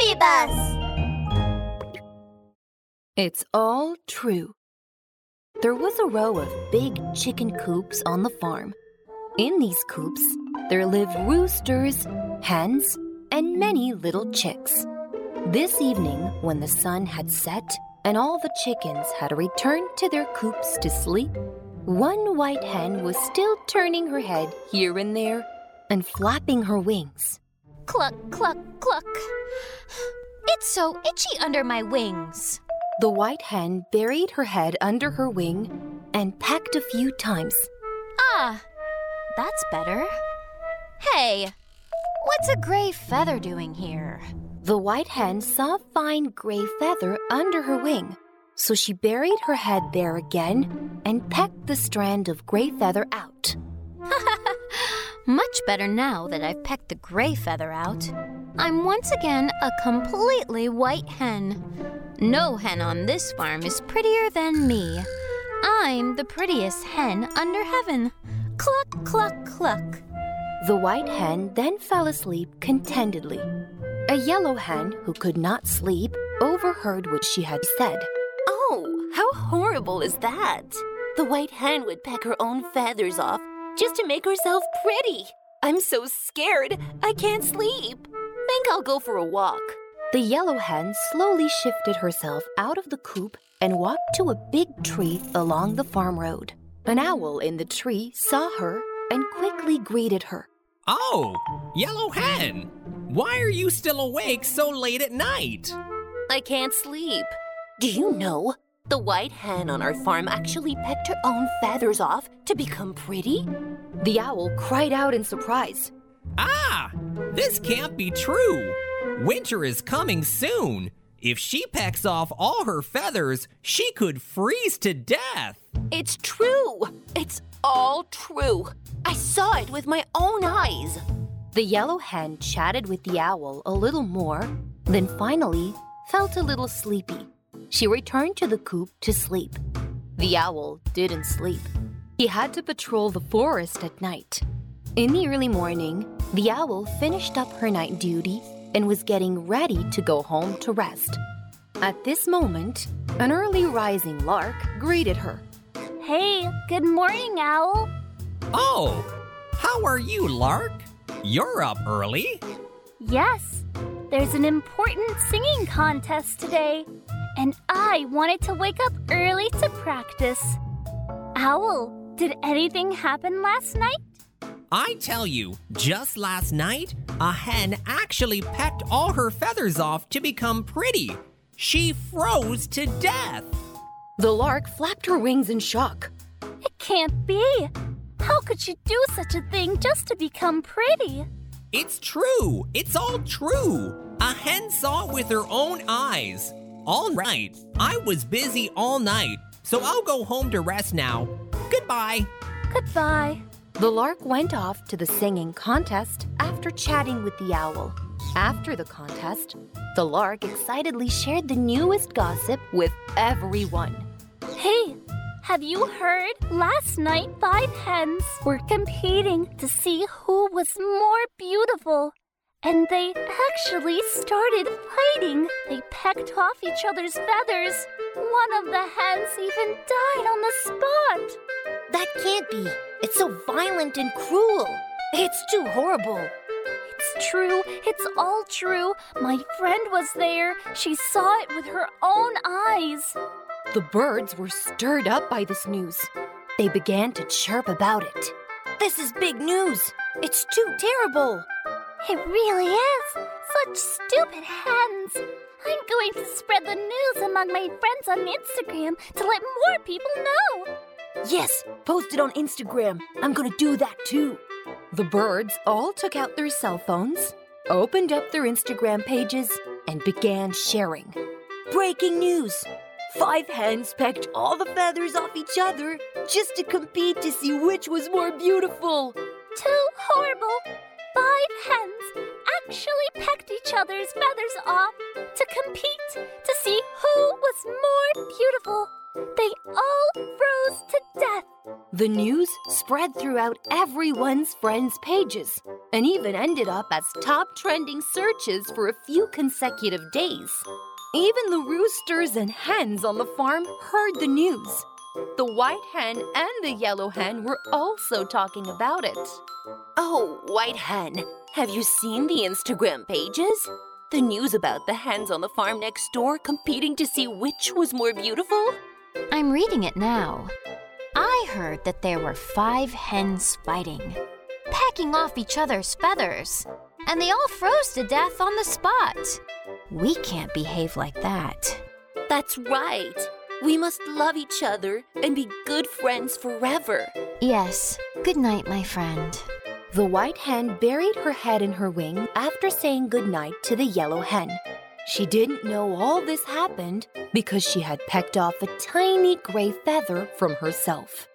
Bus! It's all true. There was a row of big chicken coops on the farm. In these coops, there lived roosters, hens, and many little chicks. This evening, when the sun had set and all the chickens had returned to their coops to sleep, one white hen was still turning her head here and there and flapping her wings. Cluck, cluck, cluck. It's so itchy under my wings. The white hen buried her head under her wing and pecked a few times. Ah, that's better. Hey, what's a gray feather doing here? The white hen saw a fine gray feather under her wing, so she buried her head there again and pecked the strand of gray feather out. Much better now that I've pecked the gray feather out. I'm once again a completely white hen. No hen on this farm is prettier than me. I'm the prettiest hen under heaven. Cluck, cluck, cluck. The white hen then fell asleep contentedly. A yellow hen, who could not sleep, overheard what she had said. Oh, how horrible is that? The white hen would peck her own feathers off just to make herself pretty. I'm so scared, I can't sleep. Think I'll go for a walk. The yellow hen slowly shifted herself out of the coop and walked to a big tree along the farm road. An owl in the tree saw her and quickly greeted her. Oh, Yellow Hen! Why are you still awake so late at night? I can't sleep. Do you know? The white hen on our farm actually pecked her own feathers off to become pretty. The owl cried out in surprise. Ah, this can't be true. Winter is coming soon. If she pecks off all her feathers, she could freeze to death. It's true. It's all true. I saw it with my own eyes. The yellow hen chatted with the owl a little more, then finally felt a little sleepy. She returned to the coop to sleep. The owl didn't sleep. He had to patrol the forest at night. In the early morning, the owl finished up her night duty and was getting ready to go home to rest. At this moment, an early rising lark greeted her. Hey, good morning, Owl. Oh, how are you, Lark? You're up early. Yes, there's an important singing contest today, and I wanted to wake up early to practice. Owl, did anything happen last night? I tell you, just last night, a hen actually pecked all her feathers off to become pretty. She froze to death. The lark flapped her wings in shock. It can't be. How could she do such a thing just to become pretty? It's true. It's all true. A hen saw it with her own eyes. All right, I was busy all night, so I'll go home to rest now. Goodbye. Goodbye. The lark went off to the singing contest after chatting with the owl. After the contest, the lark excitedly shared the newest gossip with everyone. Hey, have you heard? Last night, five hens were competing to see who was more beautiful. And they actually started fighting. They pecked off each other's feathers. One of the hens even died on the spot. That can't be. It's so violent and cruel. It's too horrible. It's true. It's all true. My friend was there. She saw it with her own eyes. The birds were stirred up by this news. They began to chirp about it. This is big news. It's too terrible. It really is. Such stupid hens. I'm going to spread the news among my friends on Instagram to let more people know. Yes, post it on Instagram. I'm gonna do that too. The birds all took out their cell phones, opened up their Instagram pages, and began sharing. Breaking news! Five hens pecked all the feathers off each other just to compete to see which was more beautiful. Too horrible. Five hens actually pecked each other's feathers off to compete to see who was more beautiful. They all froze to death. The news spread throughout everyone's friends' pages and even ended up as top trending searches for a few consecutive days. Even the roosters and hens on the farm heard the news. The white hen and the yellow hen were also talking about it. Oh, White Hen, have you seen the Instagram pages? The news about the hens on the farm next door competing to see which was more beautiful? I'm reading it now. I heard that there were five hens fighting, pecking off each other's feathers, and they all froze to death on the spot. We can't behave like that. That's right. We must love each other and be good friends forever. Yes, good night, my friend. The white hen buried her head in her wing after saying goodnight to the yellow hen. She didn't know all this happened because she had pecked off a tiny gray feather from herself.